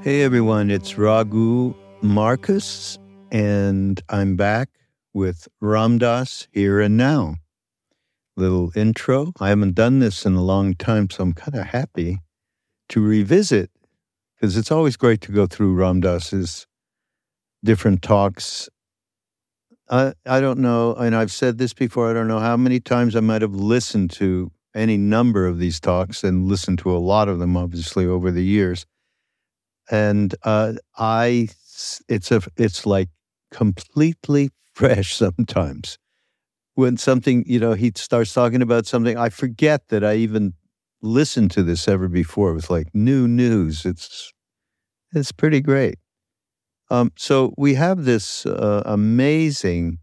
Hey everyone, it's Raghu Markus, and I'm back with Ram Dass here and now. Little intro. I haven't done this in a long time, so I'm kind of happy to revisit because it's always great to go through Ram Dass's different talks. I, I don't know, and I've said this before, I don't know how many times I might have listened to any number of these talks and listened to a lot of them, obviously, over the years. And uh, I, it's a, it's like completely fresh sometimes. When something, you know, he starts talking about something, I forget that I even listened to this ever before. It was like new news. It's, it's pretty great. Um, so we have this uh, amazing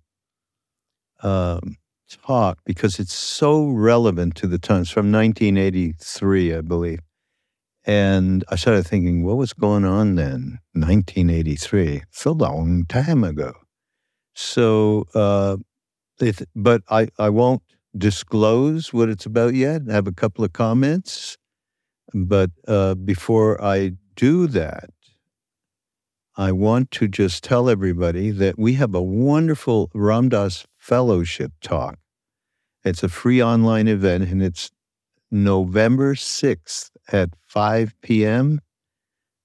um, talk because it's so relevant to the times from 1983, I believe. And I started thinking, what was going on then? 1983. It's a long time ago. So, uh, it, but I, I won't disclose what it's about yet. I have a couple of comments. But uh, before I do that, I want to just tell everybody that we have a wonderful Ram Dass Fellowship talk. It's a free online event and it's November 6th at 5 p.m.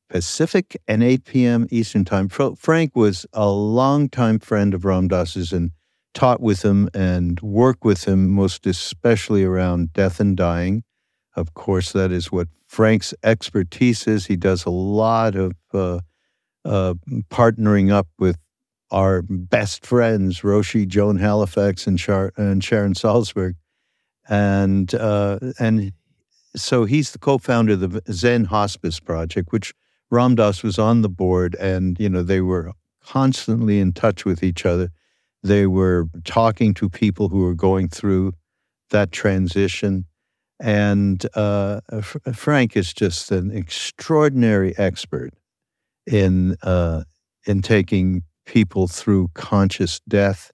Pacific and 8 p.m. Eastern Time. Frank was a longtime friend of Ram Dass's and taught with him and worked with him, most especially around death and dying. Of course, that is what Frank's expertise is. He does a lot of uh, uh, partnering up with our best friends, Roshi, Joan Halifax, and, Char- and Sharon Salzberg. And, uh, and so he's the co-founder of the Zen Hospice Project, which Ram Dass was on the board, and you know they were constantly in touch with each other. They were talking to people who were going through that transition, and uh, Frank is just an extraordinary expert in uh, in taking people through conscious death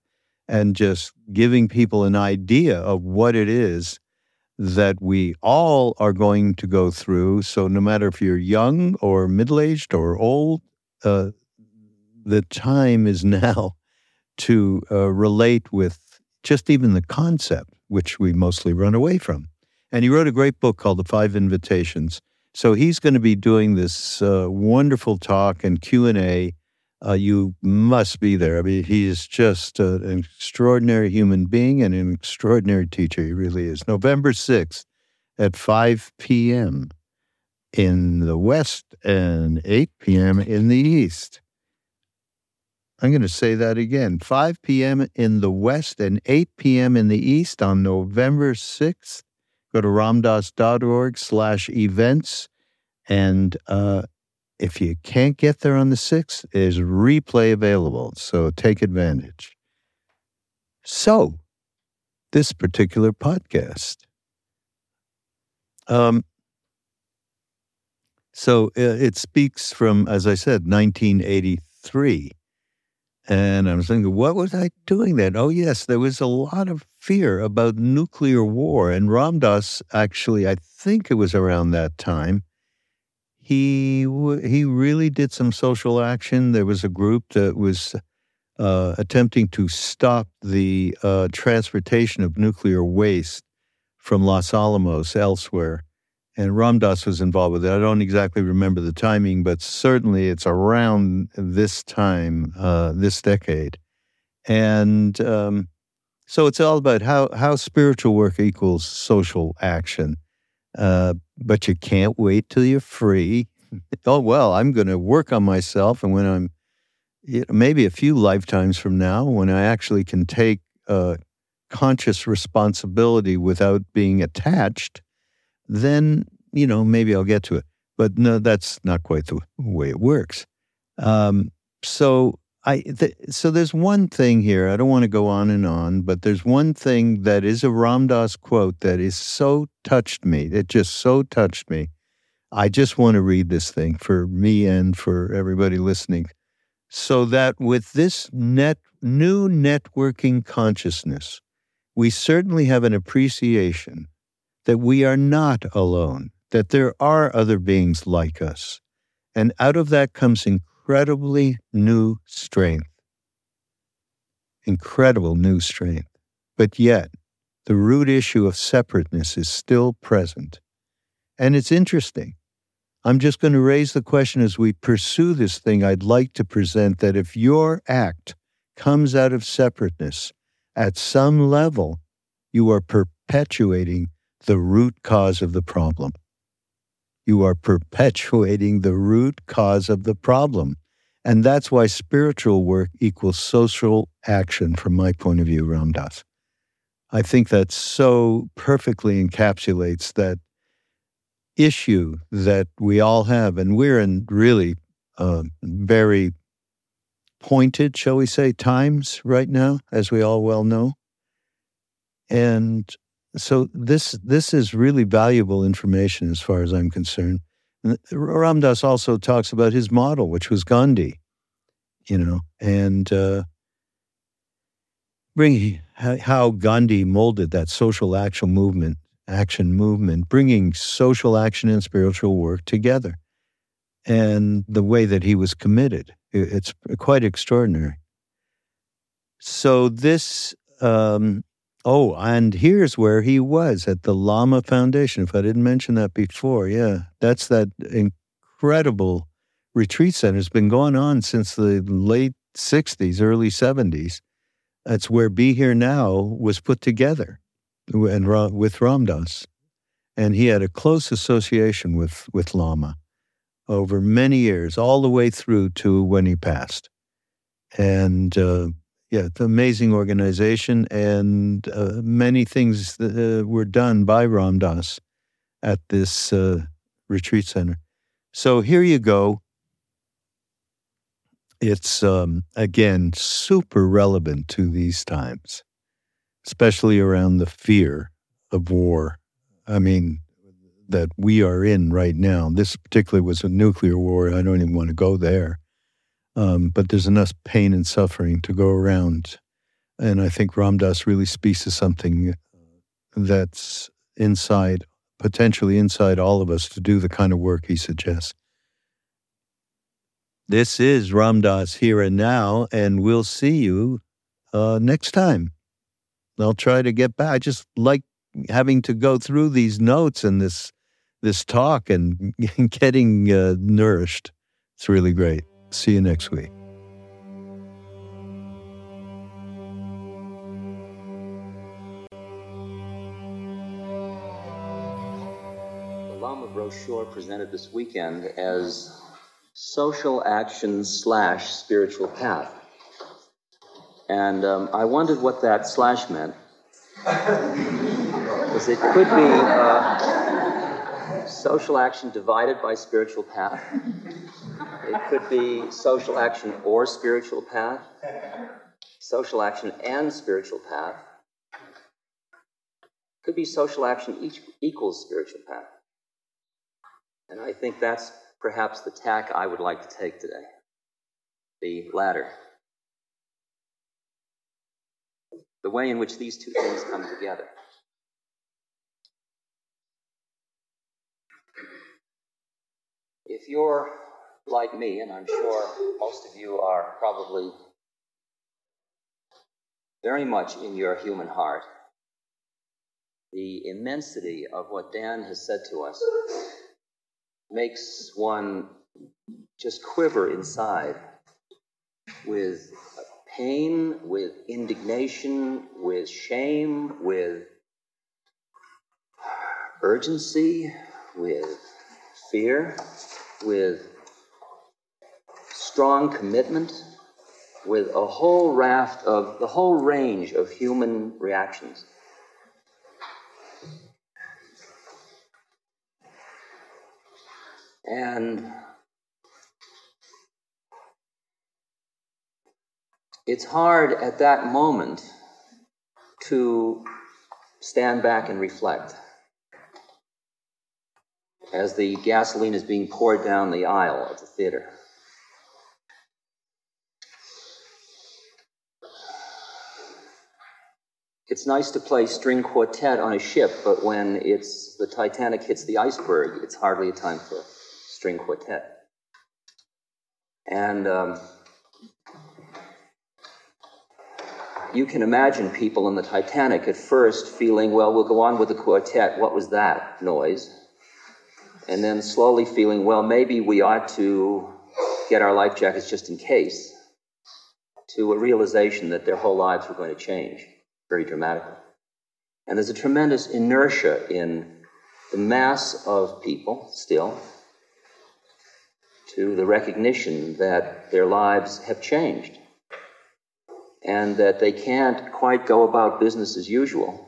and just giving people an idea of what it is that we all are going to go through. So, no matter if you're young or middle aged or old, uh, the time is now to uh, relate with just even the concept, which we mostly run away from. And he wrote a great book called The Five Invitations. So he's going to be doing this uh, wonderful talk and Q and A uh, you must be there. I mean, he is just an extraordinary human being and an extraordinary teacher. He really is. November 6th at 5 p.m. in the West and 8 p.m. in the East. I'm going to say that again 5 p.m. in the West and 8 p.m. in the East on November 6th. Go to ramdass.org slash events and uh, if you can't get there on the 6th, there's replay available. So take advantage. So, this particular podcast. Um, so uh, it speaks from, as I said, 1983. And I was thinking, what was I doing then? Oh, yes, there was a lot of fear about nuclear war. And Ram Dass, actually, I think it was around that time, he he really did some social action. There was a group that was uh, attempting to stop the uh, transportation of nuclear waste from Los Alamos elsewhere, and Ram Dass was involved with it. I don't exactly remember the timing, but certainly it's around this time, uh, this decade, and um, so it's all about how how spiritual work equals social action. Uh, but you can't wait till you're free. oh, well, I'm going to work on myself. And when I'm you know, maybe a few lifetimes from now, when I actually can take uh, conscious responsibility without being attached, then, you know, maybe I'll get to it. But no, that's not quite the way it works. Um, so I so there's one thing here. I don't want to go on and on, but there's one thing that is a Ram Dass quote that is so touched me. It just so touched me. I just want to read this thing for me and for everybody listening, so that with this net new networking consciousness, we certainly have an appreciation that we are not alone, that there are other beings like us And out of that comes incredibly new strength. Incredible new strength. But yet, the root issue of separateness is still present. And it's interesting. I'm just going to raise the question as we pursue this thing. I'd like to present that if your act comes out of separateness, at some level, you are perpetuating the root cause of the problem. You are perpetuating the root cause of the problem. And that's why spiritual work equals social action from my point of view, Ram Dass. I think that so perfectly encapsulates that issue that we all have. And we're in really uh, very pointed, shall we say, times right now, as we all well know. And so this this is really valuable information as far as I'm concerned. Ram Dass also talks about his model, which was Gandhi, you know, and uh, bring how Gandhi molded that social action movement, action movement, bringing social action and spiritual work together, and the way that he was committed. It's quite extraordinary. So this um, Oh, and here's where he was at the Lama Foundation. If I didn't mention that before, yeah, that's that incredible retreat center. It's been going on since the late 60s, early 70s. That's where Be Here Now was put together and with Ram Dass. And he had a close association with, with Lama over many years, all the way through to when he passed. And uh, yeah, it's an amazing organization, and uh, many things that, uh, were done by Ram Dass at this uh, retreat center. So here you go. It's um, again super relevant to these times, especially around the fear of war. I mean, that we are in right now. This particularly was a nuclear war. I don't even want to go there. Um, but there's enough pain and suffering to go around. And I think Ram Dass really speaks to something that's inside, potentially inside all of us to do the kind of work he suggests. This is Ram Dass here and now, and we'll see you uh, next time. I'll try to get back. I just like having to go through these notes and this this talk and getting uh, nourished. It's really great. See you next week. The Lama brochure presented this weekend as social action slash spiritual path. And um, I wondered what that slash meant. Because it could be uh, social action divided by spiritual path. It could be social action or spiritual path, social action and spiritual path. Could be social action each equals spiritual path. And I think that's perhaps the tack I would like to take today the latter. The way in which these two things come together. If you're like me, and I'm sure most of you are probably very much in your human heart, the immensity of what Dan has said to us makes one just quiver inside with pain, with indignation, with shame, with urgency, with fear, with strong commitment with a whole raft of the whole range of human reactions. And it's hard at that moment to stand back and reflect as the gasoline is being poured down the aisle of the theater. It's nice to play string quartet on a ship, but when it's the Titanic hits the iceberg, it's hardly a time for string quartet. And um, you can imagine people in the Titanic at first feeling, well, we'll go on with the quartet. What was that noise? And then slowly feeling, well, maybe we ought to get our life jackets just in case, to a realization that their whole lives were going to change very dramatically. And there's a tremendous inertia in the mass of people still to the recognition that their lives have changed and that they can't quite go about business as usual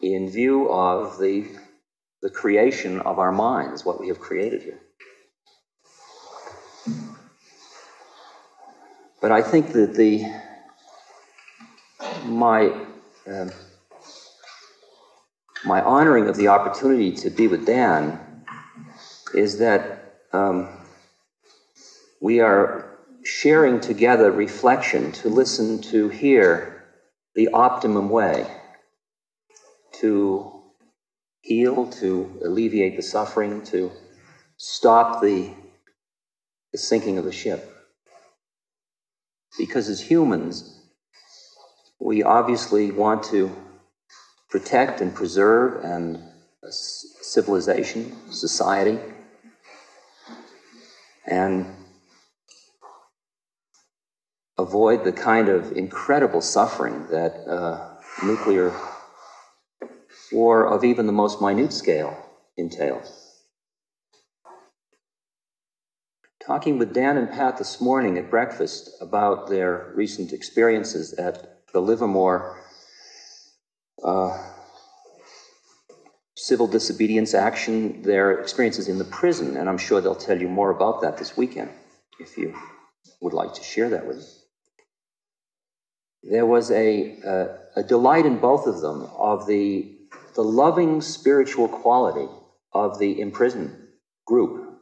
in view of the, the creation of our minds, what we have created here. But I think that the my uh, my honoring of the opportunity to be with Dan is that um, we are sharing together reflection to listen to hear the optimum way to heal, to alleviate the suffering, to stop the, the sinking of the ship. Because as humans, we obviously want to protect and preserve and civilization, society, and avoid the kind of incredible suffering that uh, nuclear war of even the most minute scale entails. Talking with Dan and Pat this morning at breakfast about their recent experiences at the Livermore uh, civil disobedience action, their experiences in the prison, and I'm sure they'll tell you more about that this weekend if you would like to share that with us. There was a, a, a delight in both of them of the, the loving spiritual quality of the imprisoned group,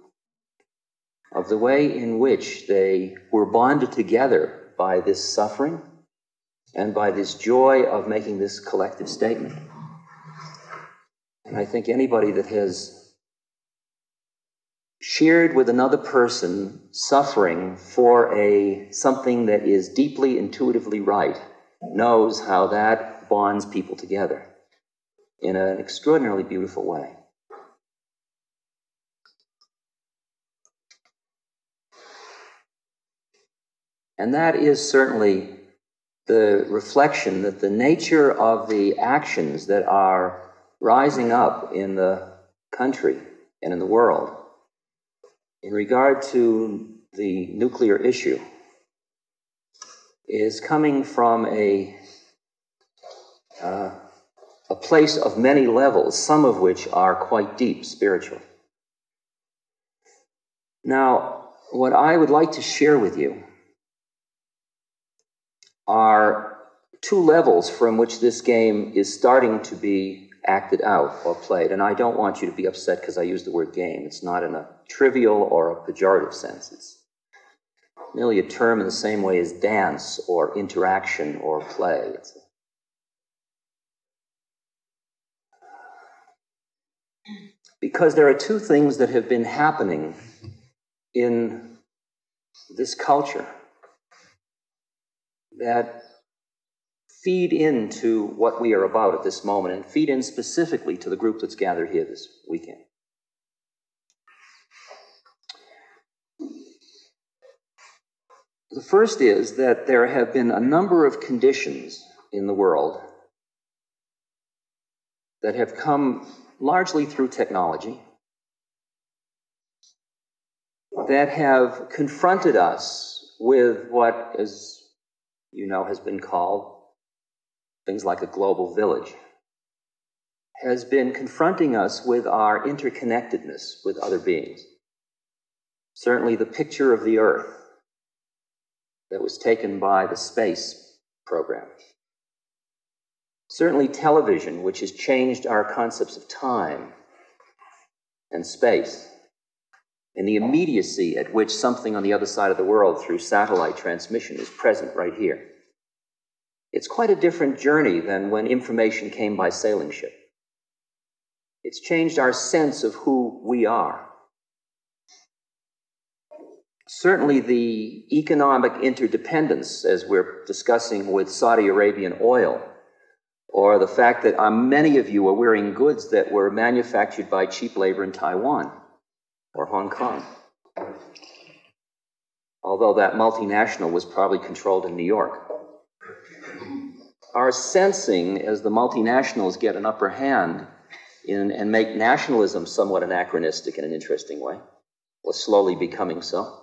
of the way in which they were bonded together by this suffering and by this joy of making this collective statement. And I think anybody that has shared with another person suffering for a something that is deeply intuitively right knows how that bonds people together in an extraordinarily beautiful way. And that is certainly the reflection that the nature of the actions that are rising up in the country and in the world in regard to the nuclear issue is coming from a, uh, a place of many levels, some of which are quite deep spiritual. Now, what I would like to share with you are two levels from which this game is starting to be acted out or played. And I don't want you to be upset because I use the word game. It's not in a trivial or a pejorative sense. It's merely a term in the same way as dance or interaction or play. Because there are two things that have been happening in this culture that feed into what we are about at this moment and feed in specifically to the group that's gathered here this weekend. The first is that there have been a number of conditions in the world that have come largely through technology that have confronted us with what, as you know, has been called things like a global village, has been confronting us with our interconnectedness with other beings. Certainly, the picture of the Earth that was taken by the space program. Certainly, television, which has changed our concepts of time and space, and the immediacy at which something on the other side of the world through satellite transmission is present right here. It's quite a different journey than when information came by sailing ship. It's changed our sense of who we are. certainly the economic interdependence, as we're discussing with Saudi Arabian oil, or the fact that uh, many of you are wearing goods that were manufactured by cheap labor in Taiwan or Hong Kong. Although that multinational was probably controlled in New York. Our sensing as the multinationals get an upper hand in, and make nationalism somewhat anachronistic in an interesting way, was slowly becoming so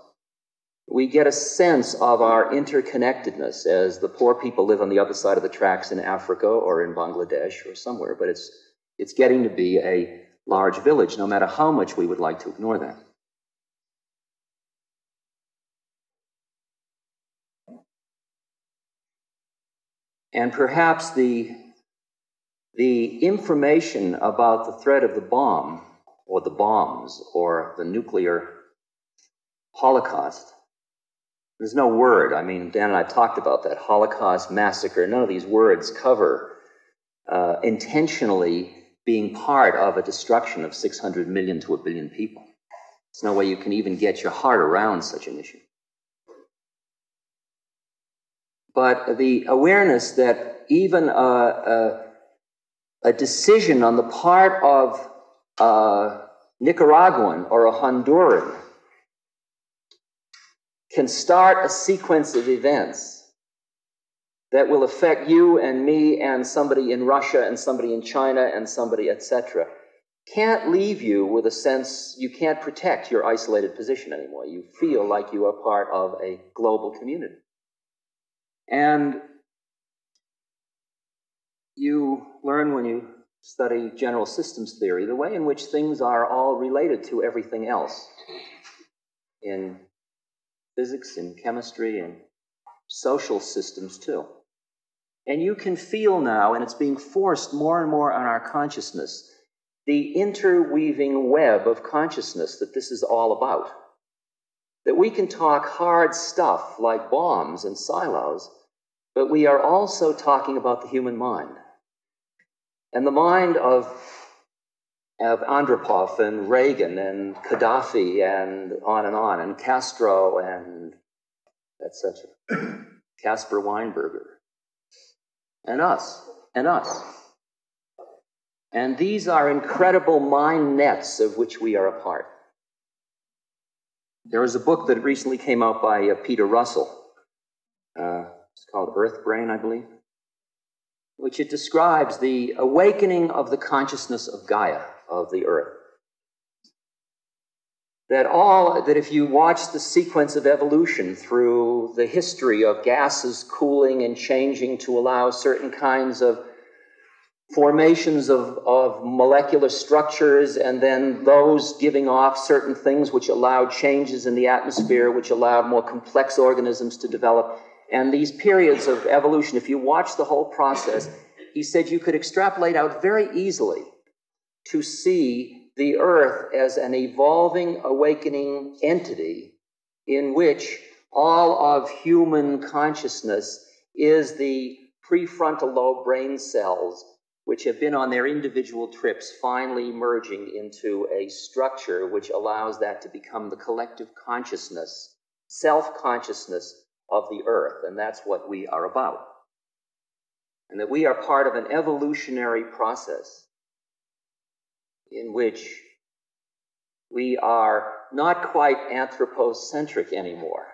we get a sense of our interconnectedness as the poor people live on the other side of the tracks in Africa or in Bangladesh or somewhere, but it's, it's getting to be a large village, no matter how much we would like to ignore that. And perhaps the, the information about the threat of the bomb, or the bombs, or the nuclear holocaust there's no word. I mean, Dan and I talked about that Holocaust, massacre. None of these words cover uh, intentionally being part of a destruction of 600 million to a billion people. There's no way you can even get your heart around such an issue. But the awareness that even a, a, a decision on the part of a Nicaraguan or a Honduran can start a sequence of events that will affect you and me and somebody in Russia and somebody in China and somebody, etc., can't leave you with a sense you can't protect your isolated position anymore. You feel like you are part of a global community. And you learn when you study general systems theory the way in which things are all related to everything else in physics and chemistry and social systems too. And you can feel now, and it's being forced more and more on our consciousness, the interweaving web of consciousness that this is all about. That we can talk hard stuff like bombs and silos, but we are also talking about the human mind. And the mind of of Andropov and Reagan and Gaddafi and on and on, and Castro and etc. Caspar Weinberger. And us, and us. And these are incredible mind nets of which we are a part. There was a book that recently came out by uh, Peter Russell. Uh, it's called Earth Brain, I believe, which it describes the awakening of the consciousness of Gaia of the earth. That all, that if you watch the sequence of evolution through the history of gases cooling and changing to allow certain kinds of formations of, of molecular structures and then those giving off certain things which allowed changes in the atmosphere, which allowed more complex organisms to develop. And these periods of evolution, if you watch the whole process, he said you could extrapolate out very easily to see the earth as an evolving, awakening entity in which all of human consciousness is the prefrontal lobe brain cells which have been on their individual trips finally merging into a structure which allows that to become the collective consciousness, self consciousness of the earth. And that's what we are about. And that we are part of an evolutionary process in which we are not quite anthropocentric anymore.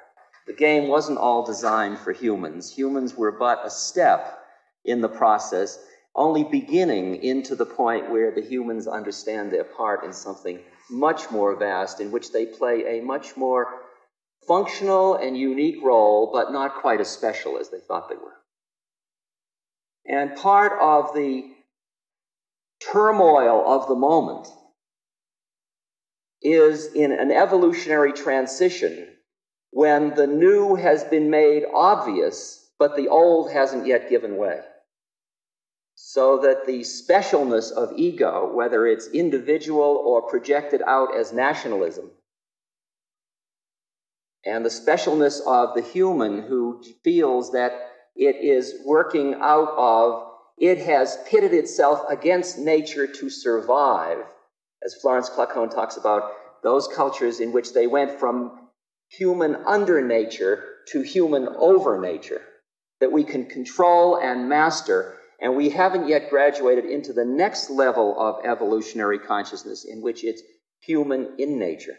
The game wasn't all designed for humans. Humans were but a step in the process, only beginning into the point where the humans understand their part in something much more vast, in which they play a much more functional and unique role, but not quite as special as they thought they were. And part of the turmoil of the moment is in an evolutionary transition when the new has been made obvious, but the old hasn't yet given way. So that the specialness of ego, whether it's individual or projected out as nationalism, and the specialness of the human who feels that it is working out of it has pitted itself against nature to survive. As Florence Kluckhohn talks about, those cultures in which they went from human under nature to human over nature that we can control and master, and we haven't yet graduated into the next level of evolutionary consciousness in which it's human in nature,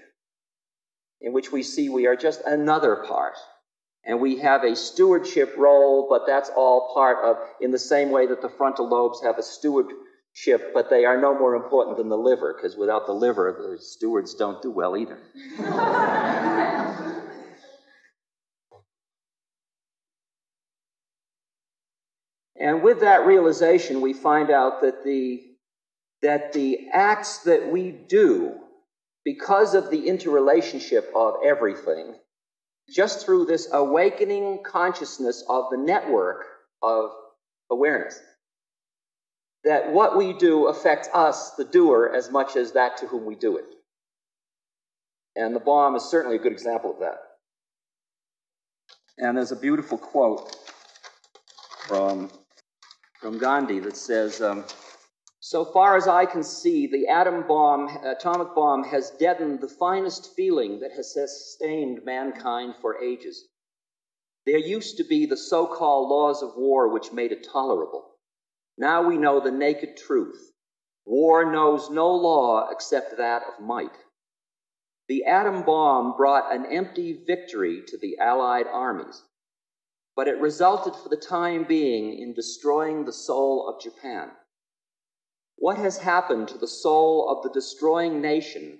in which we see we are just another part. And we have a stewardship role, but that's all part of, in the same way that the frontal lobes have a stewardship, but they are no more important than the liver, because without the liver, the stewards don't do well either. And with that realization, we find out that the, that the acts that we do because of the interrelationship of everything, just through this awakening consciousness of the network of awareness, that what we do affects us, the doer, as much as that to whom we do it. And the bomb is certainly a good example of that. And there's a beautiful quote from from Gandhi that says, um, So far as I can see, the atom bomb, atomic bomb, has deadened the finest feeling that has sustained mankind for ages. There used to be the so called laws of war which made it tolerable. Now we know the naked truth. War knows no law except that of might. The atom bomb brought an empty victory to the Allied armies but it resulted for the time being in destroying the soul of Japan. What has happened to the soul of the destroying nation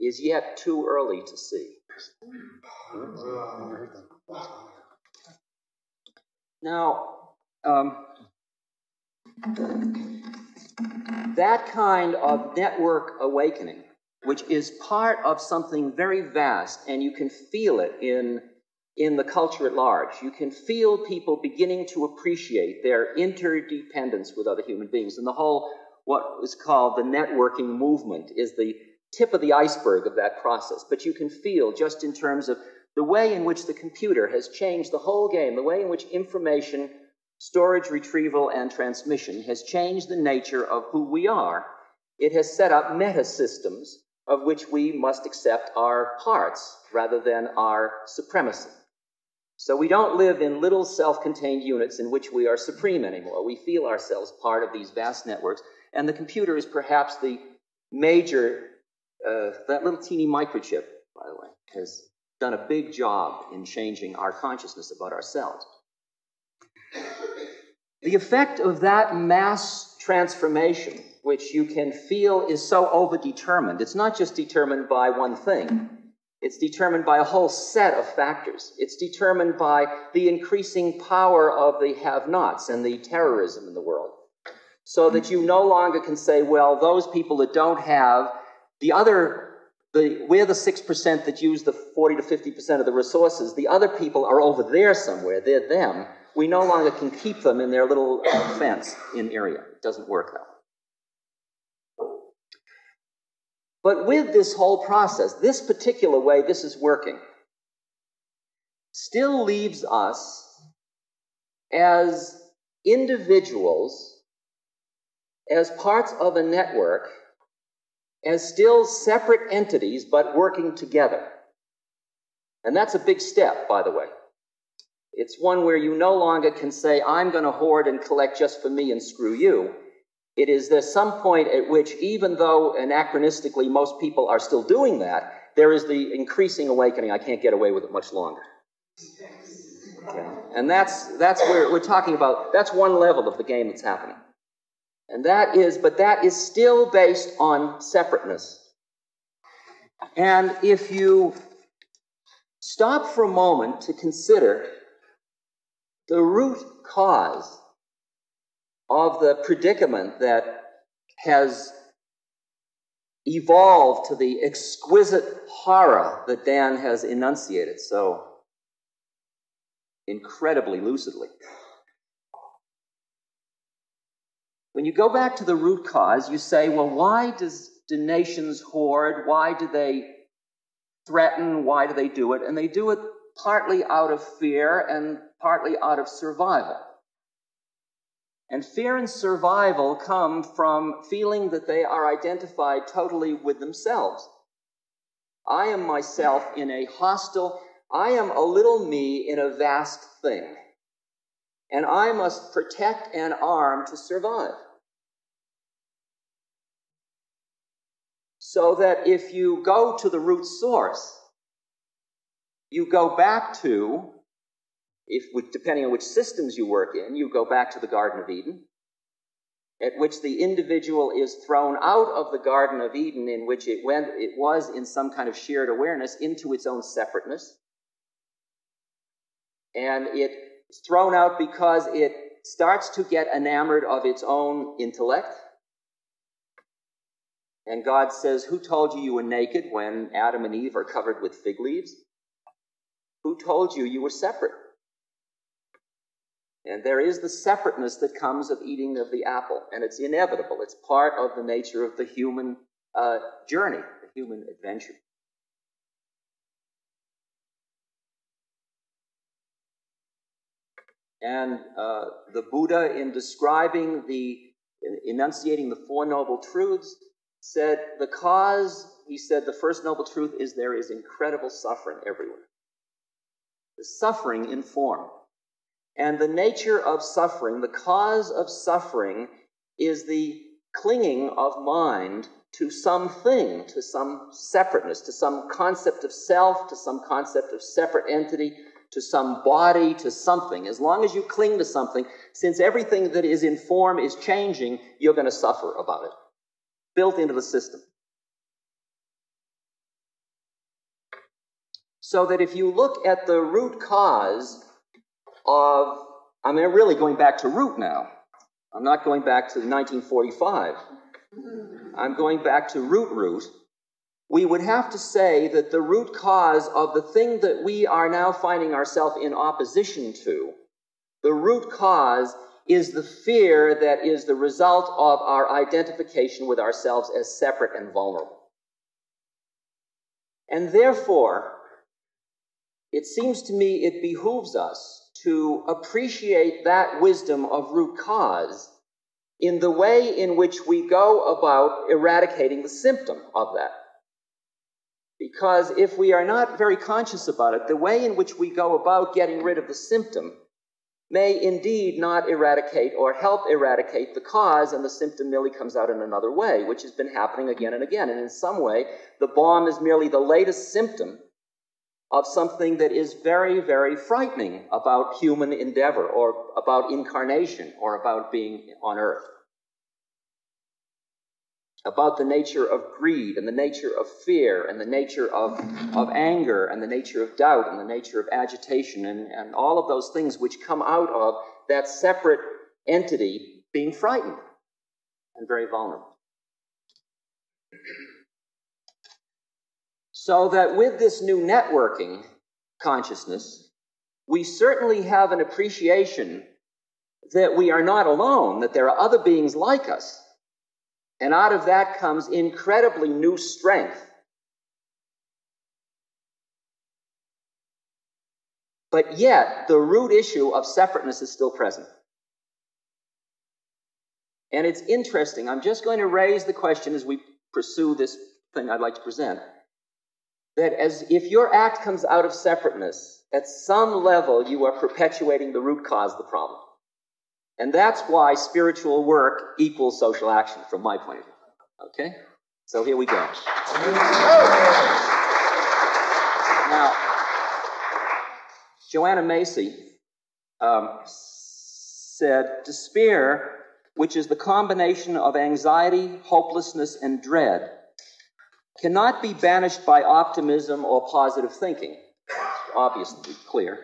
is yet too early to see. Now, um, that kind of network awakening, which is part of something very vast, and you can feel it in in the culture at large. You can feel people beginning to appreciate their interdependence with other human beings. And the whole, what is called the networking movement, is the tip of the iceberg of that process. But you can feel, just in terms of the way in which the computer has changed the whole game, the way in which information storage, retrieval, and transmission has changed the nature of who we are. It has set up meta systems of which we must accept our parts rather than our supremacy. So we don't live in little self contained units in which we are supreme anymore. We feel ourselves part of these vast networks. And the computer is perhaps the major, uh, that little teeny microchip, by the way, has done a big job in changing our consciousness about ourselves. The effect of that mass transformation, which you can feel is so overdetermined, it's not just determined by one thing. It's determined by a whole set of factors. It's determined by the increasing power of the have nots and the terrorism in the world. So that you no longer can say, well, those people that don't have, the other, the, we're the 6% that use the 40 to 50% of the resources. The other people are over there somewhere. They're them. We no longer can keep them in their little uh, fence in area. It doesn't work way. But with this whole process, this particular way this is working still leaves us as individuals, as parts of a network, as still separate entities but working together. And that's a big step, by the way. It's one where you no longer can say, I'm going to hoard and collect just for me and screw you. It is there's some point at which, even though anachronistically most people are still doing that, there is the increasing awakening. I can't get away with it much longer. Okay. And that's that's where we're talking about. That's one level of the game that's happening, and that is, but that is still based on separateness. And if you stop for a moment to consider the root cause of the predicament that has evolved to the exquisite horror that Dan has enunciated so incredibly lucidly. When you go back to the root cause, you say, well, why does do nations hoard? Why do they threaten? Why do they do it? And they do it partly out of fear and partly out of survival. And fear and survival come from feeling that they are identified totally with themselves. I am myself in a hostile, I am a little me in a vast thing. And I must protect and arm to survive. So that if you go to the root source, you go back to, if depending on which systems you work in, you go back to the Garden of Eden at which the individual is thrown out of the Garden of Eden, in which it went, it was in some kind of shared awareness, into its own separateness. And it's thrown out because it starts to get enamored of its own intellect. And God says, Who told you you were naked when Adam and Eve are covered with fig leaves? Who told you you were separate? And there is the separateness that comes of eating of the apple, and it's inevitable. It's part of the nature of the human uh, journey, the human adventure. And uh, the Buddha, in describing the, enunciating the Four Noble Truths, said the cause, he said, the first noble truth is there is incredible suffering everywhere. The suffering in form. And the nature of suffering, the cause of suffering, is the clinging of mind to something, to some separateness, to some concept of self, to some concept of separate entity, to some body, to something. As long as you cling to something, since everything that is in form is changing, you're going to suffer about it. Built into the system. So that if you look at the root cause of, I mean, really going back to root now. I'm not going back to 1945. I'm going back to root root. We would have to say that the root cause of the thing that we are now finding ourselves in opposition to, the root cause is the fear that is the result of our identification with ourselves as separate and vulnerable. And therefore, it seems to me it behooves us to appreciate that wisdom of root cause in the way in which we go about eradicating the symptom of that. Because if we are not very conscious about it, the way in which we go about getting rid of the symptom may indeed not eradicate or help eradicate the cause, and the symptom merely comes out in another way, which has been happening again and again. And in some way, the bomb is merely the latest symptom of something that is very, very frightening about human endeavor or about incarnation or about being on earth. About the nature of greed and the nature of fear and the nature of, of anger and the nature of doubt and the nature of agitation and, and all of those things which come out of that separate entity being frightened and very vulnerable. So that with this new networking consciousness, we certainly have an appreciation that we are not alone, that there are other beings like us. And out of that comes incredibly new strength. But yet, the root issue of separateness is still present. And it's interesting. I'm just going to raise the question as we pursue this thing I'd like to present that as if your act comes out of separateness, at some level you are perpetuating the root cause of the problem. And that's why spiritual work equals social action from my point of view. Okay? So here we go. Now, Joanna Macy um, said, Despair, which is the combination of anxiety, hopelessness, and dread, cannot be banished by optimism or positive thinking. Obviously, clear.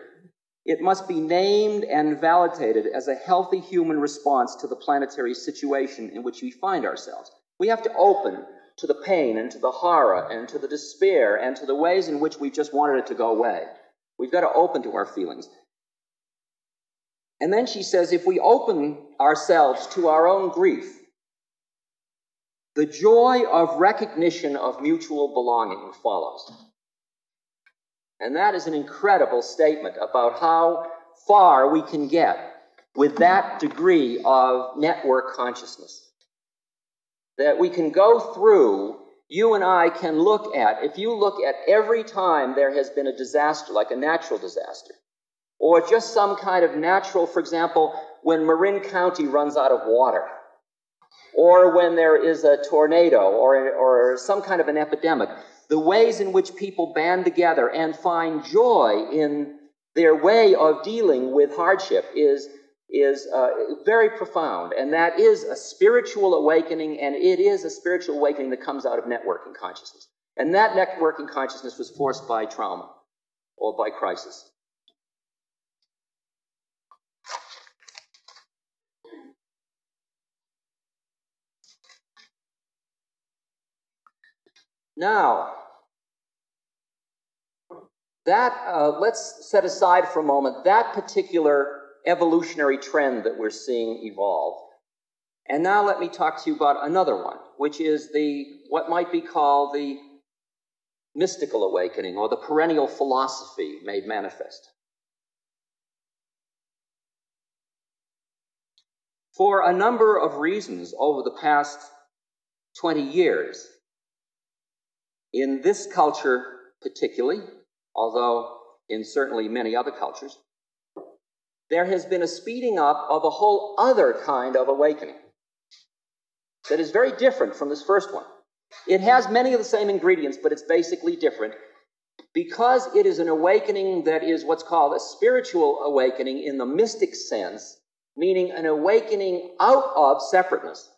It must be named and validated as a healthy human response to the planetary situation in which we find ourselves. We have to open to the pain and to the horror and to the despair and to the ways in which we just wanted it to go away. We've got to open to our feelings. And then she says if we open ourselves to our own grief, the joy of recognition of mutual belonging follows. And that is an incredible statement about how far we can get with that degree of network consciousness. That we can go through you and I can look at, if you look at every time there has been a disaster, like a natural disaster, or just some kind of natural, for example, when Marin County runs out of water, or when there is a tornado or, or some kind of an epidemic, the ways in which people band together and find joy in their way of dealing with hardship is, is uh, very profound. And that is a spiritual awakening, and it is a spiritual awakening that comes out of networking consciousness. And that networking consciousness was forced by trauma or by crisis. Now, that, uh, let's set aside for a moment that particular evolutionary trend that we're seeing evolve. And now let me talk to you about another one, which is the, what might be called the mystical awakening or the perennial philosophy made manifest. For a number of reasons over the past 20 years, in this culture particularly, although in certainly many other cultures, there has been a speeding up of a whole other kind of awakening that is very different from this first one. It has many of the same ingredients, but it's basically different because it is an awakening that is what's called a spiritual awakening in the mystic sense, meaning an awakening out of separateness.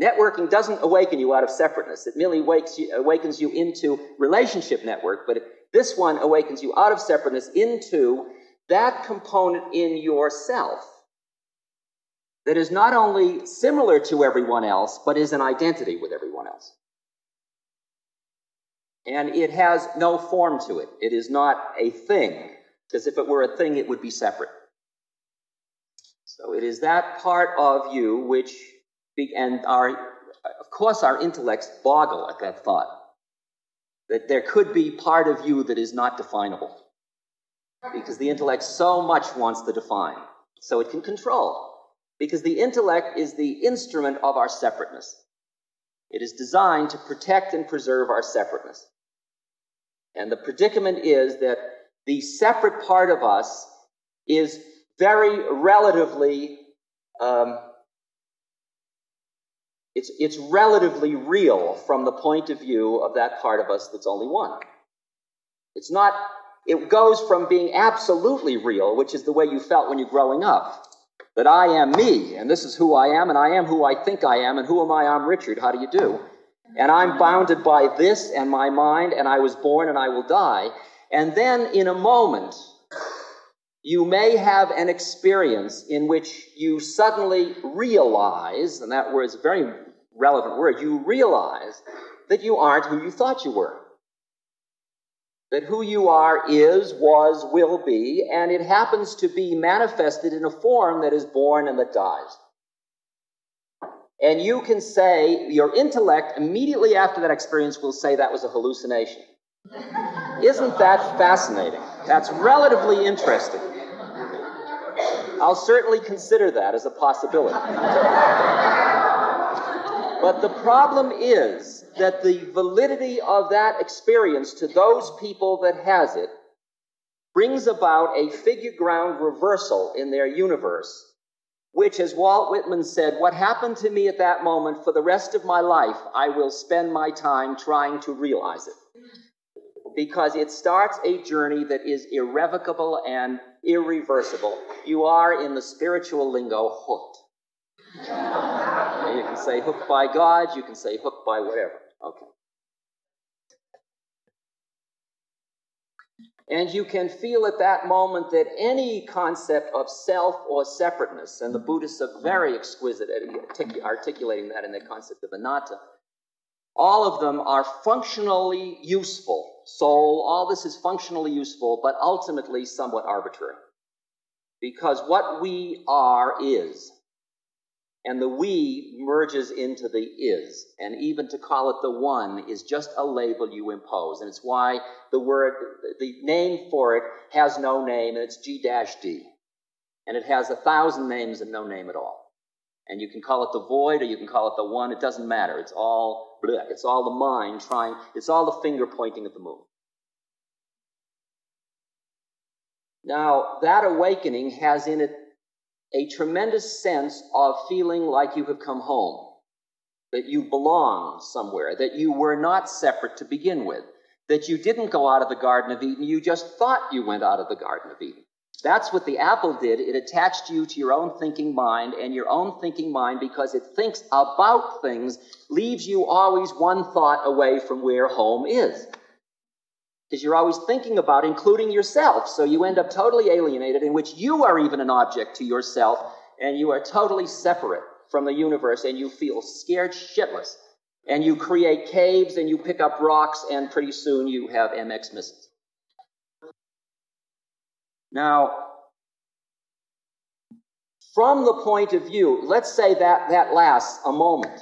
Networking doesn't awaken you out of separateness. It merely you, awakens you into relationship network, but this one awakens you out of separateness into that component in yourself that is not only similar to everyone else, but is an identity with everyone else. And it has no form to it. It is not a thing, because if it were a thing, it would be separate. So it is that part of you which and our, of course, our intellects boggle at that thought that there could be part of you that is not definable because the intellect so much wants to define so it can control because the intellect is the instrument of our separateness. It is designed to protect and preserve our separateness. And the predicament is that the separate part of us is very relatively um, it's, it's relatively real from the point of view of that part of us that's only one. It's not, it goes from being absolutely real, which is the way you felt when you're growing up, that I am me, and this is who I am, and I am who I think I am, and who am I? I'm Richard. How do you do? And I'm bounded by this and my mind, and I was born and I will die. And then in a moment, you may have an experience in which you suddenly realize, and that word is a very relevant word, you realize that you aren't who you thought you were. That who you are is, was, will be, and it happens to be manifested in a form that is born and that dies. And you can say, your intellect immediately after that experience will say that was a hallucination. Isn't that fascinating? That's relatively interesting. I'll certainly consider that as a possibility. but the problem is that the validity of that experience to those people that has it brings about a figure ground reversal in their universe which, as Walt Whitman said, what happened to me at that moment for the rest of my life, I will spend my time trying to realize it because it starts a journey that is irrevocable and irreversible. You are, in the spiritual lingo, hooked. you can say hooked by God, you can say hooked by whatever. Okay. And you can feel at that moment that any concept of self or separateness, and the Buddhists are very exquisite at articulating that in their concept of anatta, all of them are functionally useful. Soul, all this is functionally useful, but ultimately somewhat arbitrary. Because what we are is. And the we merges into the is. And even to call it the one is just a label you impose. And it's why the word, the name for it has no name, and it's G D. And it has a thousand names and no name at all. And you can call it the void or you can call it the one, it doesn't matter. It's all bleh. It's all the mind trying, it's all the finger pointing at the moon. Now, that awakening has in it a tremendous sense of feeling like you have come home, that you belong somewhere, that you were not separate to begin with, that you didn't go out of the Garden of Eden, you just thought you went out of the Garden of Eden. That's what the apple did. It attached you to your own thinking mind, and your own thinking mind, because it thinks about things, leaves you always one thought away from where home is because you're always thinking about including yourself. So you end up totally alienated, in which you are even an object to yourself, and you are totally separate from the universe, and you feel scared shitless. And you create caves and you pick up rocks, and pretty soon you have MX missiles. Now, from the point of view, let's say that that lasts a moment.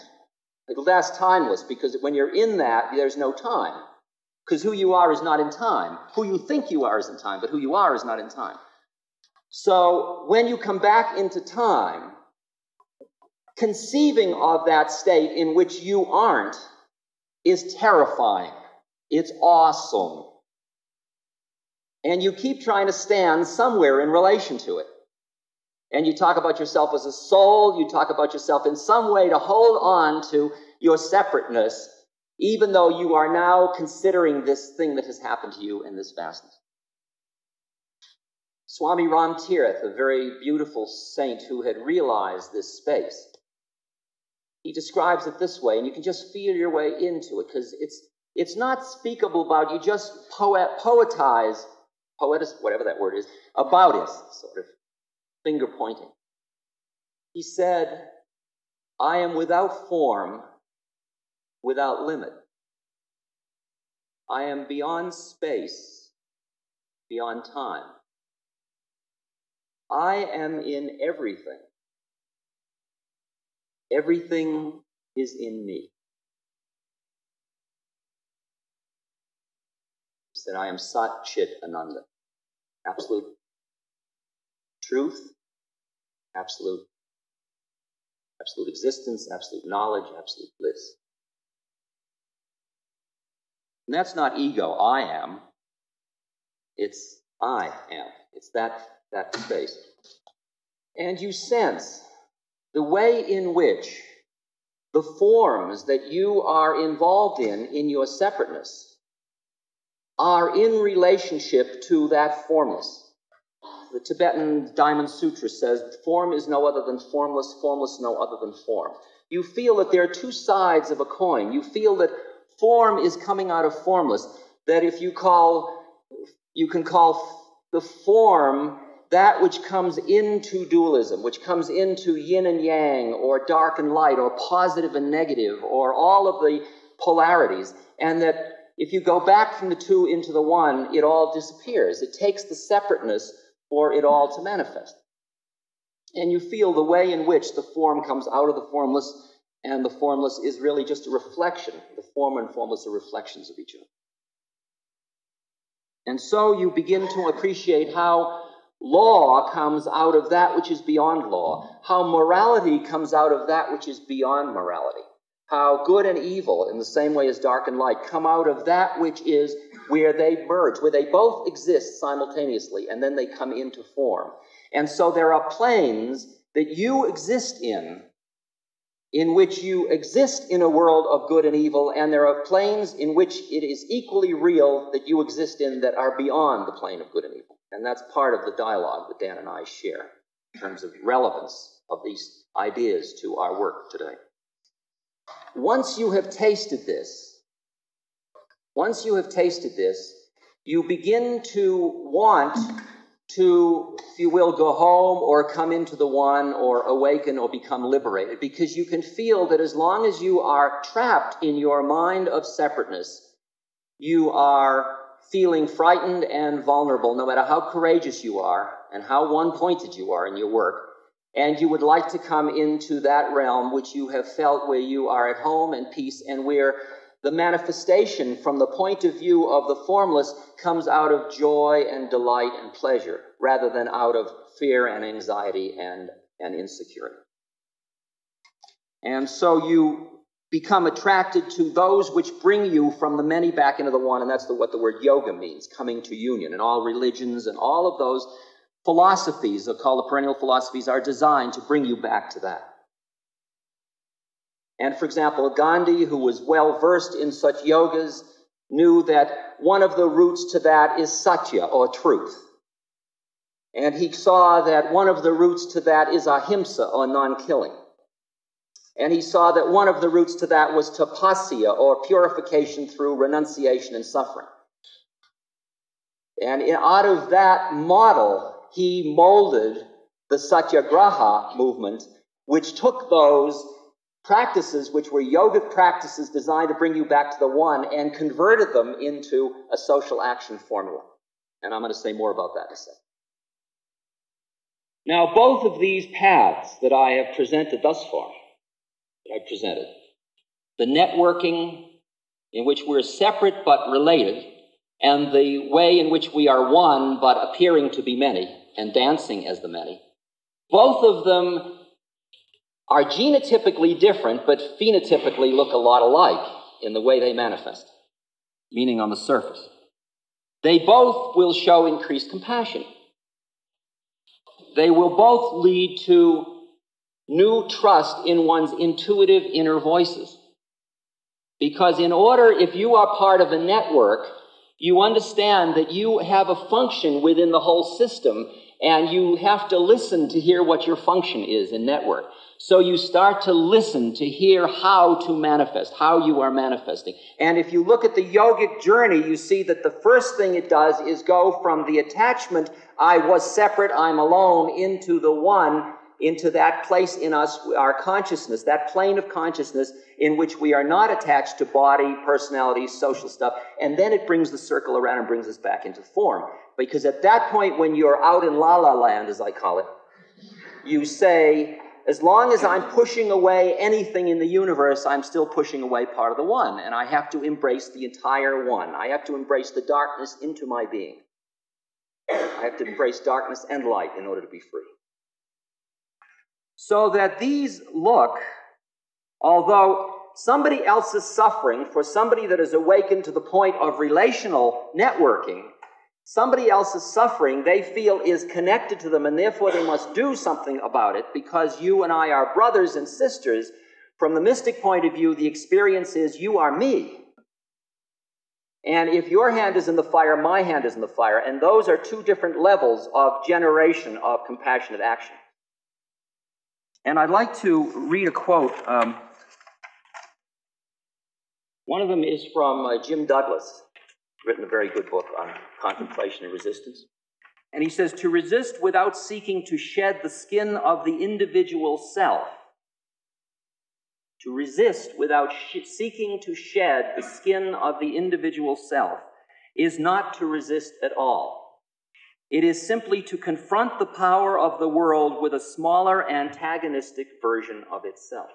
It'll last timeless because when you're in that, there's no time. Because who you are is not in time. Who you think you are is in time, but who you are is not in time. So when you come back into time, conceiving of that state in which you aren't is terrifying. It's awesome. And you keep trying to stand somewhere in relation to it. And you talk about yourself as a soul, you talk about yourself in some way to hold on to your separateness even though you are now considering this thing that has happened to you in this vastness. Swami Ram Tirth, a very beautiful saint who had realized this space, he describes it this way, and you can just feel your way into it because it's it's not speakable about you just poet, poetize, poetis, whatever that word is, about it, sort of finger pointing. He said, I am without form without limit. I am beyond space, beyond time. I am in everything. Everything is in me. He said, I am Sat Chit Ananda. Absolute truth, absolute, absolute existence, absolute knowledge, absolute bliss. And that's not ego, I am. It's I am. It's that, that space. And you sense the way in which the forms that you are involved in, in your separateness, are in relationship to that formless. The Tibetan Diamond Sutra says, form is no other than formless, formless no other than form. You feel that there are two sides of a coin. You feel that Form is coming out of formless. That if you call, you can call the form that which comes into dualism, which comes into yin and yang, or dark and light, or positive and negative, or all of the polarities, and that if you go back from the two into the one, it all disappears. It takes the separateness for it all to manifest. And you feel the way in which the form comes out of the formless and the formless is really just a reflection. The form and formless are reflections of each other. And so you begin to appreciate how law comes out of that which is beyond law, how morality comes out of that which is beyond morality, how good and evil, in the same way as dark and light, come out of that which is where they merge, where they both exist simultaneously, and then they come into form. And so there are planes that you exist in in which you exist in a world of good and evil, and there are planes in which it is equally real that you exist in that are beyond the plane of good and evil. And that's part of the dialogue that Dan and I share in terms of relevance of these ideas to our work today. Once you have tasted this, once you have tasted this, you begin to want to, if you will, go home or come into the one or awaken or become liberated because you can feel that as long as you are trapped in your mind of separateness, you are feeling frightened and vulnerable no matter how courageous you are and how one pointed you are in your work. And you would like to come into that realm which you have felt where you are at home and peace and where the manifestation from the point of view of the formless comes out of joy and delight and pleasure rather than out of fear and anxiety and, and insecurity. And so you become attracted to those which bring you from the many back into the one, and that's the, what the word yoga means, coming to union. And all religions and all of those philosophies, called the perennial philosophies, are designed to bring you back to that. And for example, Gandhi, who was well versed in such yogas, knew that one of the roots to that is satya, or truth. And he saw that one of the roots to that is ahimsa, or non killing. And he saw that one of the roots to that was tapasya, or purification through renunciation and suffering. And out of that model, he molded the Satyagraha movement, which took those practices, which were yogic practices designed to bring you back to the one, and converted them into a social action formula. And I'm going to say more about that in a second. Now, both of these paths that I have presented thus far, that I presented, the networking in which we're separate but related, and the way in which we are one but appearing to be many and dancing as the many, both of them are genotypically different but phenotypically look a lot alike in the way they manifest, meaning on the surface. They both will show increased compassion. They will both lead to new trust in one's intuitive inner voices. Because in order, if you are part of a network, you understand that you have a function within the whole system and you have to listen to hear what your function is in network. So you start to listen to hear how to manifest, how you are manifesting. And if you look at the yogic journey, you see that the first thing it does is go from the attachment, I was separate, I'm alone, into the one, into that place in us, our consciousness, that plane of consciousness in which we are not attached to body, personality, social stuff. And then it brings the circle around and brings us back into form. Because at that point, when you're out in la la land, as I call it, you say, as long as I'm pushing away anything in the universe, I'm still pushing away part of the one. And I have to embrace the entire one. I have to embrace the darkness into my being. I have to embrace darkness and light in order to be free. So that these look, although somebody else's suffering for somebody that is awakened to the point of relational networking, somebody else's suffering they feel is connected to them and therefore they must do something about it because you and I are brothers and sisters. From the mystic point of view, the experience is you are me. And if your hand is in the fire, my hand is in the fire. And those are two different levels of generation of compassionate action. And I'd like to read a quote. Um, one of them is from uh, Jim Douglass, written a very good book on contemplation and resistance. And he says, To resist without seeking to shed the skin of the individual self. To resist without sh- seeking to shed the skin of the individual self is not to resist at all. It is simply to confront the power of the world with a smaller antagonistic version of itself.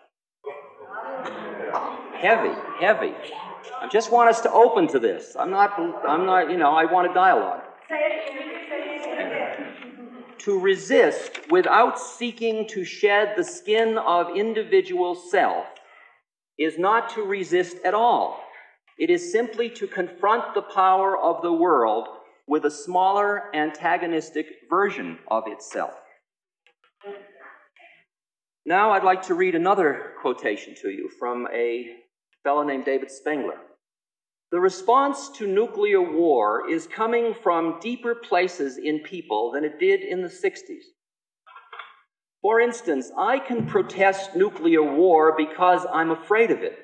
Heavy, heavy. I just want us to open to this. I'm not, I'm not, you know, I want a dialogue. To resist without seeking to shed the skin of individual self is not to resist at all. It is simply to confront the power of the world with a smaller antagonistic version of itself. Now I'd like to read another quotation to you from a fellow named David Spangler. The response to nuclear war is coming from deeper places in people than it did in the 60s. For instance, I can protest nuclear war because I'm afraid of it,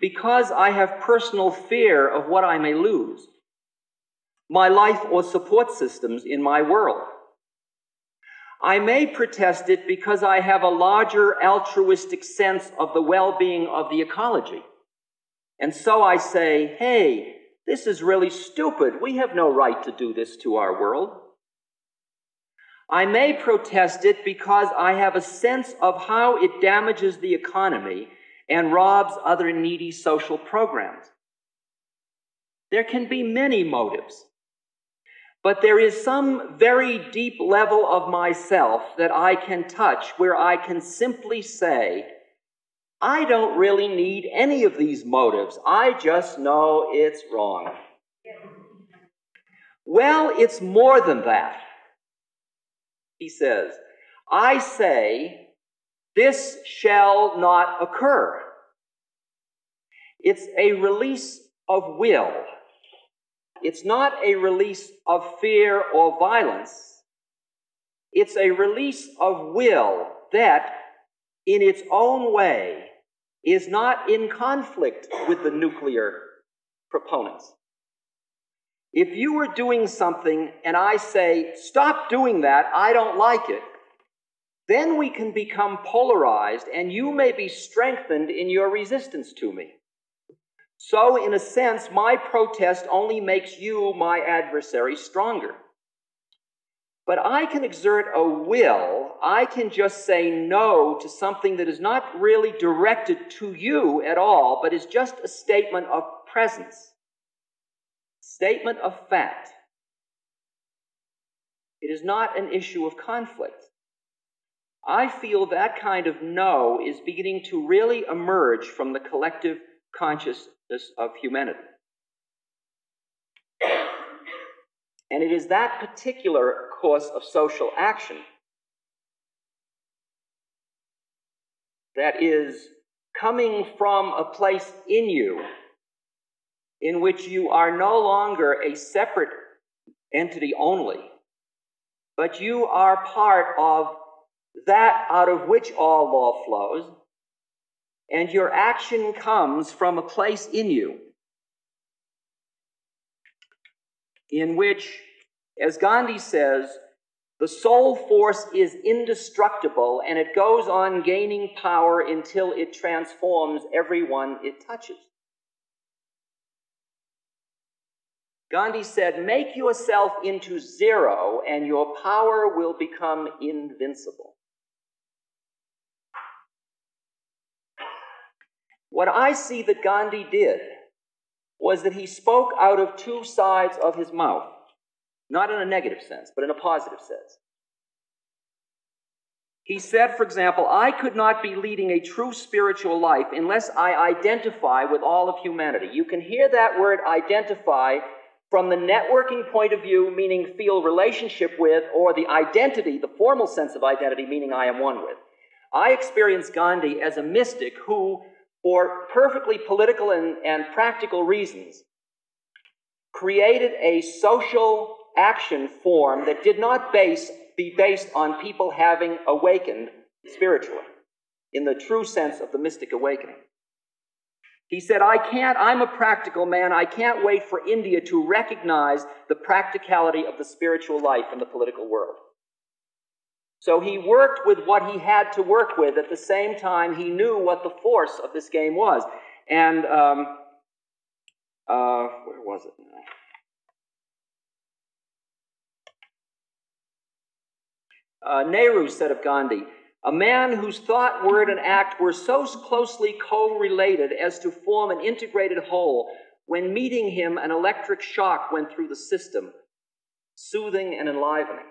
because I have personal fear of what I may lose, my life or support systems in my world. I may protest it because I have a larger altruistic sense of the well being of the ecology. And so I say, hey, this is really stupid. We have no right to do this to our world. I may protest it because I have a sense of how it damages the economy and robs other needy social programs. There can be many motives. But there is some very deep level of myself that I can touch where I can simply say, I don't really need any of these motives. I just know it's wrong. Well, it's more than that. He says, I say, this shall not occur. It's a release of will. It's not a release of fear or violence. It's a release of will that, in its own way, is not in conflict with the nuclear proponents. If you are doing something and I say, stop doing that, I don't like it, then we can become polarized and you may be strengthened in your resistance to me. So, in a sense, my protest only makes you, my adversary, stronger. But I can exert a will, I can just say no to something that is not really directed to you at all, but is just a statement of presence, statement of fact. It is not an issue of conflict. I feel that kind of no is beginning to really emerge from the collective of humanity. And it is that particular course of social action that is coming from a place in you in which you are no longer a separate entity only, but you are part of that out of which all law flows, and your action comes from a place in you in which, as Gandhi says, the soul force is indestructible and it goes on gaining power until it transforms everyone it touches. Gandhi said, Make yourself into zero and your power will become invincible. What I see that Gandhi did was that he spoke out of two sides of his mouth, not in a negative sense, but in a positive sense. He said, for example, I could not be leading a true spiritual life unless I identify with all of humanity. You can hear that word identify from the networking point of view, meaning feel relationship with, or the identity, the formal sense of identity, meaning I am one with. I experience Gandhi as a mystic who for perfectly political and, and practical reasons, created a social action form that did not base, be based on people having awakened spiritually, in the true sense of the mystic awakening. He said, I can't, I'm a practical man, I can't wait for India to recognize the practicality of the spiritual life in the political world. So he worked with what he had to work with. At the same time, he knew what the force of this game was. And um, uh, where was it? Uh, Nehru said of Gandhi, a man whose thought, word, and act were so closely co-related as to form an integrated whole. When meeting him, an electric shock went through the system, soothing and enlivening.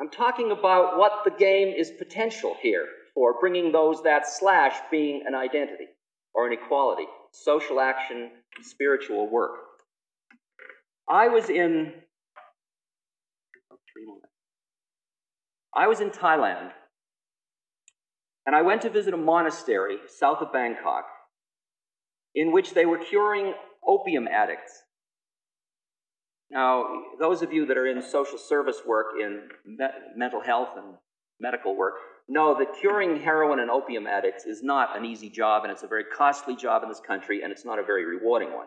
I'm talking about what the game is potential here for bringing those that slash being an identity or an equality, social action, spiritual work. I was in I was in Thailand and I went to visit a monastery south of Bangkok in which they were curing opium addicts now, those of you that are in social service work, in me- mental health and medical work, know that curing heroin and opium addicts is not an easy job, and it's a very costly job in this country, and it's not a very rewarding one.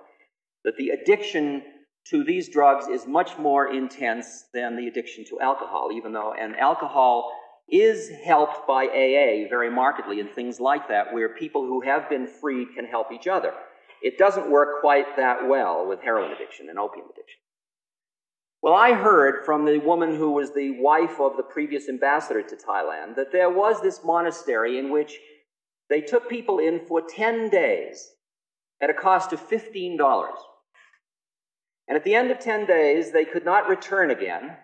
That the addiction to these drugs is much more intense than the addiction to alcohol, even though, and alcohol is helped by AA very markedly in things like that, where people who have been freed can help each other. It doesn't work quite that well with heroin addiction and opium addiction. Well, I heard from the woman who was the wife of the previous ambassador to Thailand that there was this monastery in which they took people in for 10 days at a cost of $15. And at the end of 10 days, they could not return again,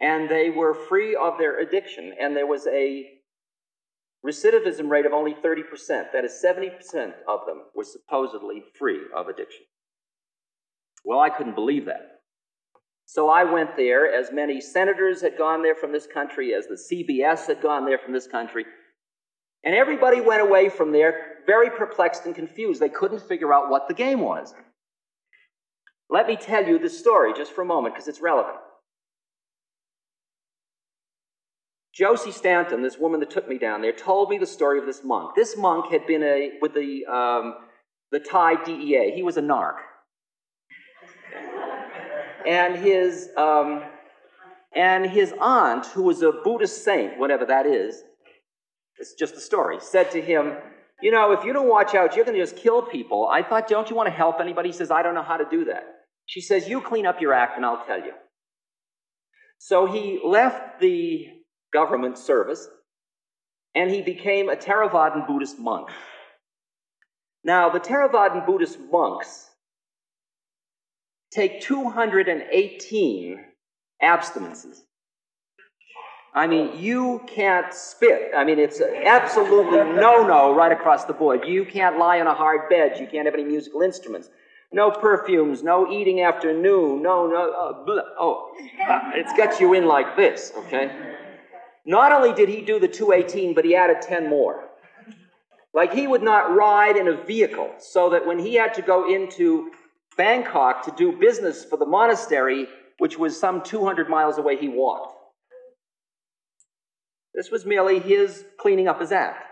and they were free of their addiction. And there was a recidivism rate of only 30%. That is, 70% of them were supposedly free of addiction. Well, I couldn't believe that. So I went there, as many senators had gone there from this country, as the CBS had gone there from this country. And everybody went away from there very perplexed and confused. They couldn't figure out what the game was. Let me tell you the story just for a moment because it's relevant. Josie Stanton, this woman that took me down there, told me the story of this monk. This monk had been a, with the, um, the Thai DEA. He was a narc. And his, um, and his aunt, who was a Buddhist saint, whatever that is, it's just a story, said to him, You know, if you don't watch out, you're going to just kill people. I thought, Don't you want to help anybody? He says, I don't know how to do that. She says, You clean up your act and I'll tell you. So he left the government service and he became a Theravadan Buddhist monk. Now, the Theravadan Buddhist monks take 218 abstinences. I mean, you can't spit. I mean, it's absolutely no no right across the board. You can't lie on a hard bed. You can't have any musical instruments. No perfumes, no eating after noon, no, no, uh, oh, it's got you in like this, okay? Not only did he do the 218, but he added 10 more. Like he would not ride in a vehicle, so that when he had to go into Bangkok to do business for the monastery, which was some 200 miles away, he walked. This was merely his cleaning up his act.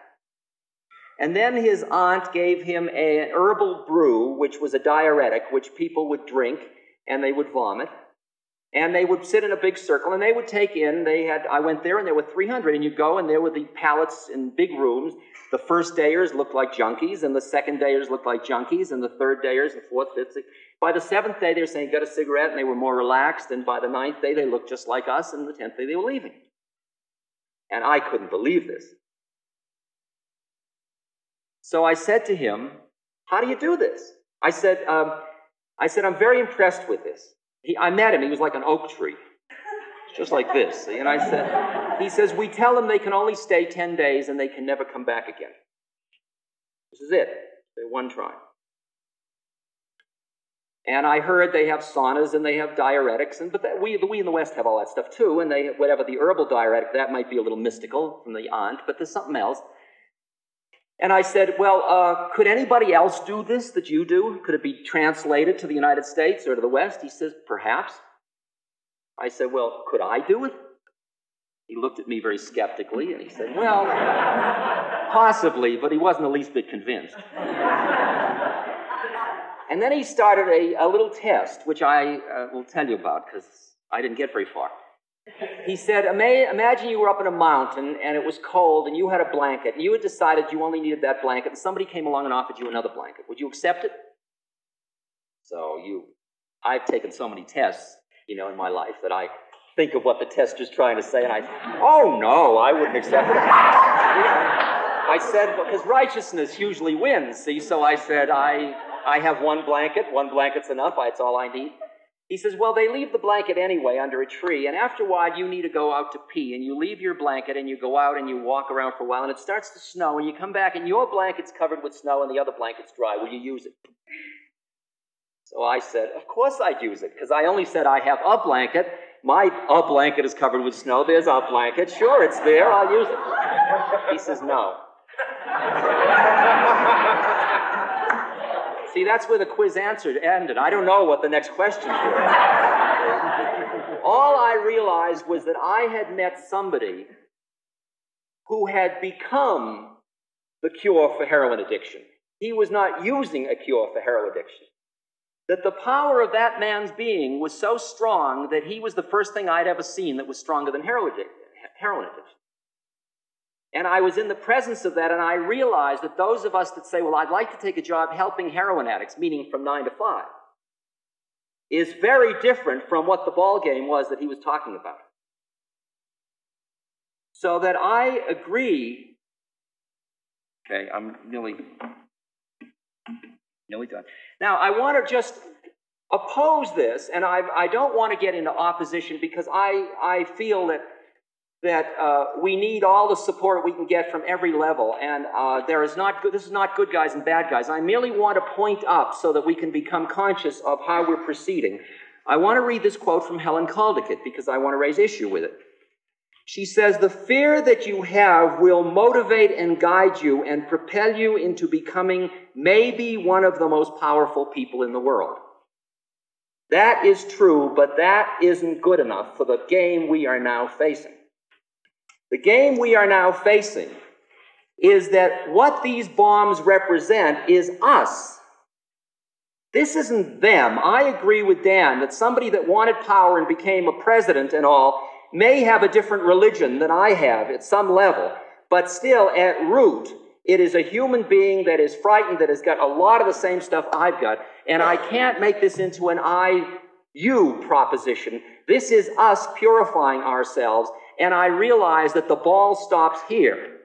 And then his aunt gave him an herbal brew, which was a diuretic, which people would drink and they would vomit. And they would sit in a big circle and they would take in, they had, I went there and there were 300, and you go and there were the pallets in big rooms. The first dayers looked like junkies, and the second dayers looked like junkies, and the third dayers, the fourth, fifth, sixth. By the seventh day, they were saying, Got a cigarette, and they were more relaxed. And by the ninth day, they looked just like us, and the tenth day, they were leaving. And I couldn't believe this. So I said to him, How do you do this? I said, um, I said, I'm very impressed with this. He, I met him, he was like an oak tree, just like this. See, and I said, He says, We tell them they can only stay 10 days and they can never come back again. This is it. They're one try. And I heard they have saunas and they have diuretics, and but that, we, we in the West have all that stuff too. And they whatever the herbal diuretic that might be a little mystical from the aunt, but there's something else. And I said, Well, uh, could anybody else do this that you do? Could it be translated to the United States or to the West? He says, Perhaps. I said, Well, could I do it? He looked at me very skeptically and he said, Well, possibly, but he wasn't the least bit convinced. And then he started a, a little test, which I uh, will tell you about because I didn't get very far. He said, Imagine you were up in a mountain and it was cold and you had a blanket and you had decided you only needed that blanket and somebody came along and offered you another blanket. Would you accept it? So you, I've taken so many tests, you know, in my life that I think of what the test is trying to say and I, oh no, I wouldn't accept it. I said, because righteousness usually wins, see, so I said, I, I have one blanket, one blanket's enough, it's all I need. He says, Well, they leave the blanket anyway under a tree, and after a while you need to go out to pee, and you leave your blanket and you go out and you walk around for a while, and it starts to snow, and you come back and your blanket's covered with snow and the other blanket's dry. Will you use it? So I said, Of course I'd use it, because I only said I have a blanket. My a blanket is covered with snow. There's a blanket. Sure, it's there. I'll use it. He says, No. See, that's where the quiz answer ended. I don't know what the next question were. All I realized was that I had met somebody who had become the cure for heroin addiction. He was not using a cure for heroin addiction. That the power of that man's being was so strong that he was the first thing I'd ever seen that was stronger than heroin addiction. And I was in the presence of that, and I realized that those of us that say, Well, I'd like to take a job helping heroin addicts, meaning from nine to five, is very different from what the ball game was that he was talking about. So that I agree. Okay, I'm nearly, nearly done. Now, I want to just oppose this, and I, I don't want to get into opposition because I, I feel that that uh, we need all the support we can get from every level, and uh, there is not good, this is not good guys and bad guys. I merely want to point up so that we can become conscious of how we're proceeding. I want to read this quote from Helen Caldicott because I want to raise issue with it. She says, The fear that you have will motivate and guide you and propel you into becoming maybe one of the most powerful people in the world. That is true, but that isn't good enough for the game we are now facing. The game we are now facing is that what these bombs represent is us. This isn't them. I agree with Dan that somebody that wanted power and became a president and all may have a different religion than I have at some level, but still, at root, it is a human being that is frightened, that has got a lot of the same stuff I've got, and I can't make this into an I you proposition. This is us purifying ourselves and I realize that the ball stops here.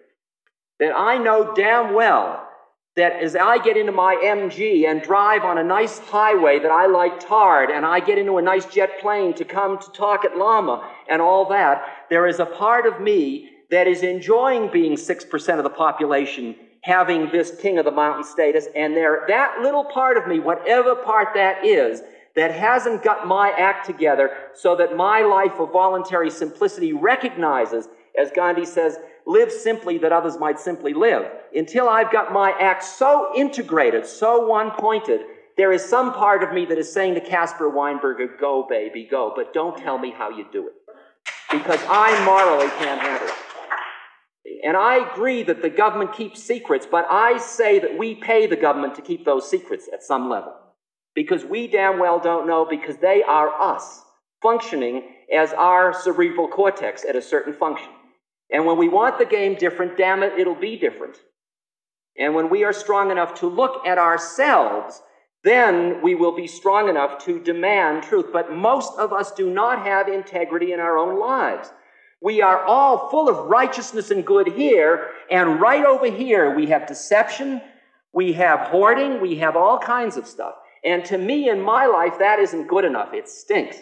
That I know damn well that as I get into my MG and drive on a nice highway that I like tarred, and I get into a nice jet plane to come to talk at Lama and all that, there is a part of me that is enjoying being 6% of the population having this king of the mountain status, and there, that little part of me, whatever part that is, that hasn't got my act together so that my life of voluntary simplicity recognizes, as Gandhi says, live simply that others might simply live. Until I've got my act so integrated, so one pointed, there is some part of me that is saying to Caspar Weinberger, go, baby, go, but don't tell me how you do it. Because I morally can't handle it. And I agree that the government keeps secrets, but I say that we pay the government to keep those secrets at some level because we damn well don't know because they are us functioning as our cerebral cortex at a certain function. And when we want the game different, damn it, it'll be different. And when we are strong enough to look at ourselves, then we will be strong enough to demand truth. But most of us do not have integrity in our own lives. We are all full of righteousness and good here, and right over here we have deception, we have hoarding, we have all kinds of stuff. And to me, in my life, that isn't good enough. It stinks.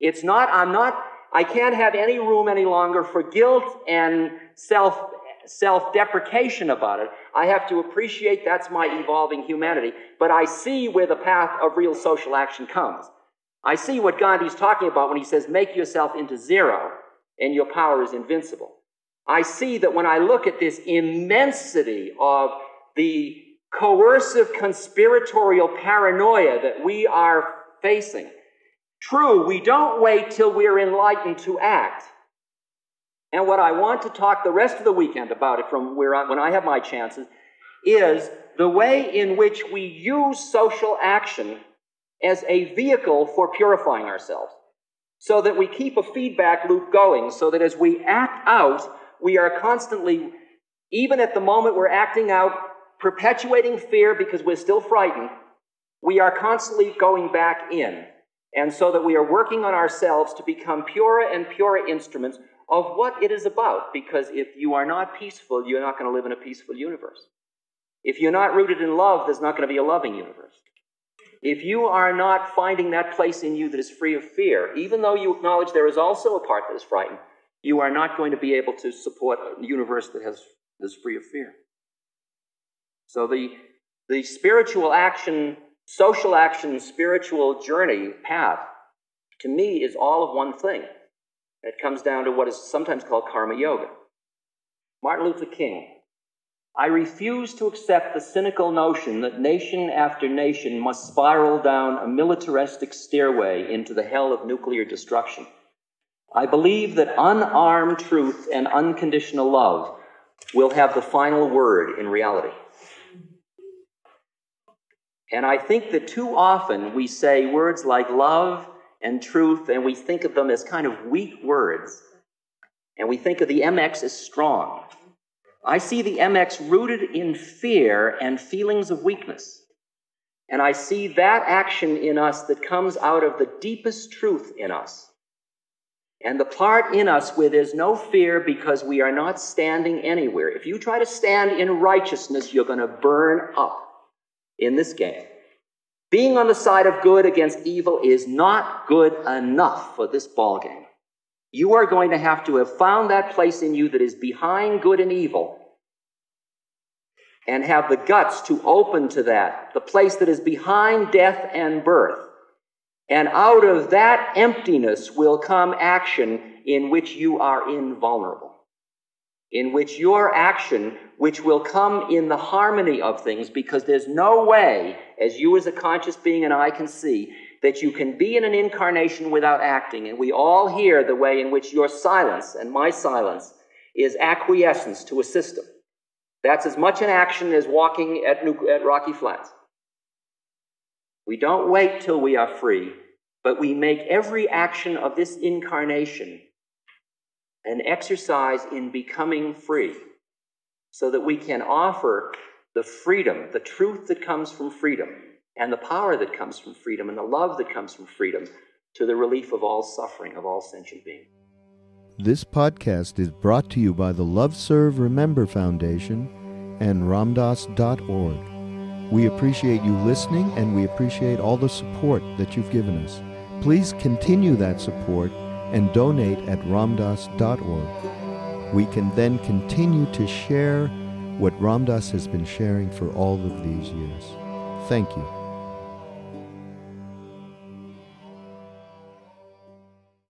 It's not, I'm not, I can't have any room any longer for guilt and self, self-deprecation about it. I have to appreciate that's my evolving humanity. But I see where the path of real social action comes. I see what Gandhi's talking about when he says, make yourself into zero and your power is invincible. I see that when I look at this immensity of the coercive conspiratorial paranoia that we are facing. True, we don't wait till we're enlightened to act. And what I want to talk the rest of the weekend about it from where I, when I have my chances is the way in which we use social action as a vehicle for purifying ourselves. So that we keep a feedback loop going, so that as we act out, we are constantly, even at the moment we're acting out, perpetuating fear because we're still frightened, we are constantly going back in. And so that we are working on ourselves to become purer and purer instruments of what it is about. Because if you are not peaceful, you're not going to live in a peaceful universe. If you're not rooted in love, there's not going to be a loving universe. If you are not finding that place in you that is free of fear, even though you acknowledge there is also a part that is frightened, you are not going to be able to support a universe that has, is free of fear. So the, the spiritual action, social action, spiritual journey path, to me, is all of one thing. It comes down to what is sometimes called karma yoga. Martin Luther King. I refuse to accept the cynical notion that nation after nation must spiral down a militaristic stairway into the hell of nuclear destruction. I believe that unarmed truth and unconditional love will have the final word in reality. And I think that too often we say words like love and truth, and we think of them as kind of weak words. And we think of the MX as strong. I see the MX rooted in fear and feelings of weakness. And I see that action in us that comes out of the deepest truth in us. And the part in us where there's no fear because we are not standing anywhere. If you try to stand in righteousness, you're going to burn up in this game. Being on the side of good against evil is not good enough for this ball game. You are going to have to have found that place in you that is behind good and evil and have the guts to open to that, the place that is behind death and birth. And out of that emptiness will come action in which you are invulnerable, in which your action, which will come in the harmony of things, because there's no way, as you as a conscious being and I can see, that you can be in an incarnation without acting. And we all hear the way in which your silence and my silence is acquiescence to a system. That's as much an action as walking at, at Rocky Flats. We don't wait till we are free, but we make every action of this incarnation an exercise in becoming free so that we can offer the freedom, the truth that comes from freedom, and the power that comes from freedom, and the love that comes from freedom to the relief of all suffering of all sentient beings. This podcast is brought to you by the Love Serve Remember Foundation and ramdass.org. We appreciate you listening and we appreciate all the support that you've given us. Please continue that support and donate at ramdass.org. We can then continue to share what Ram Dass has been sharing for all of these years. Thank you.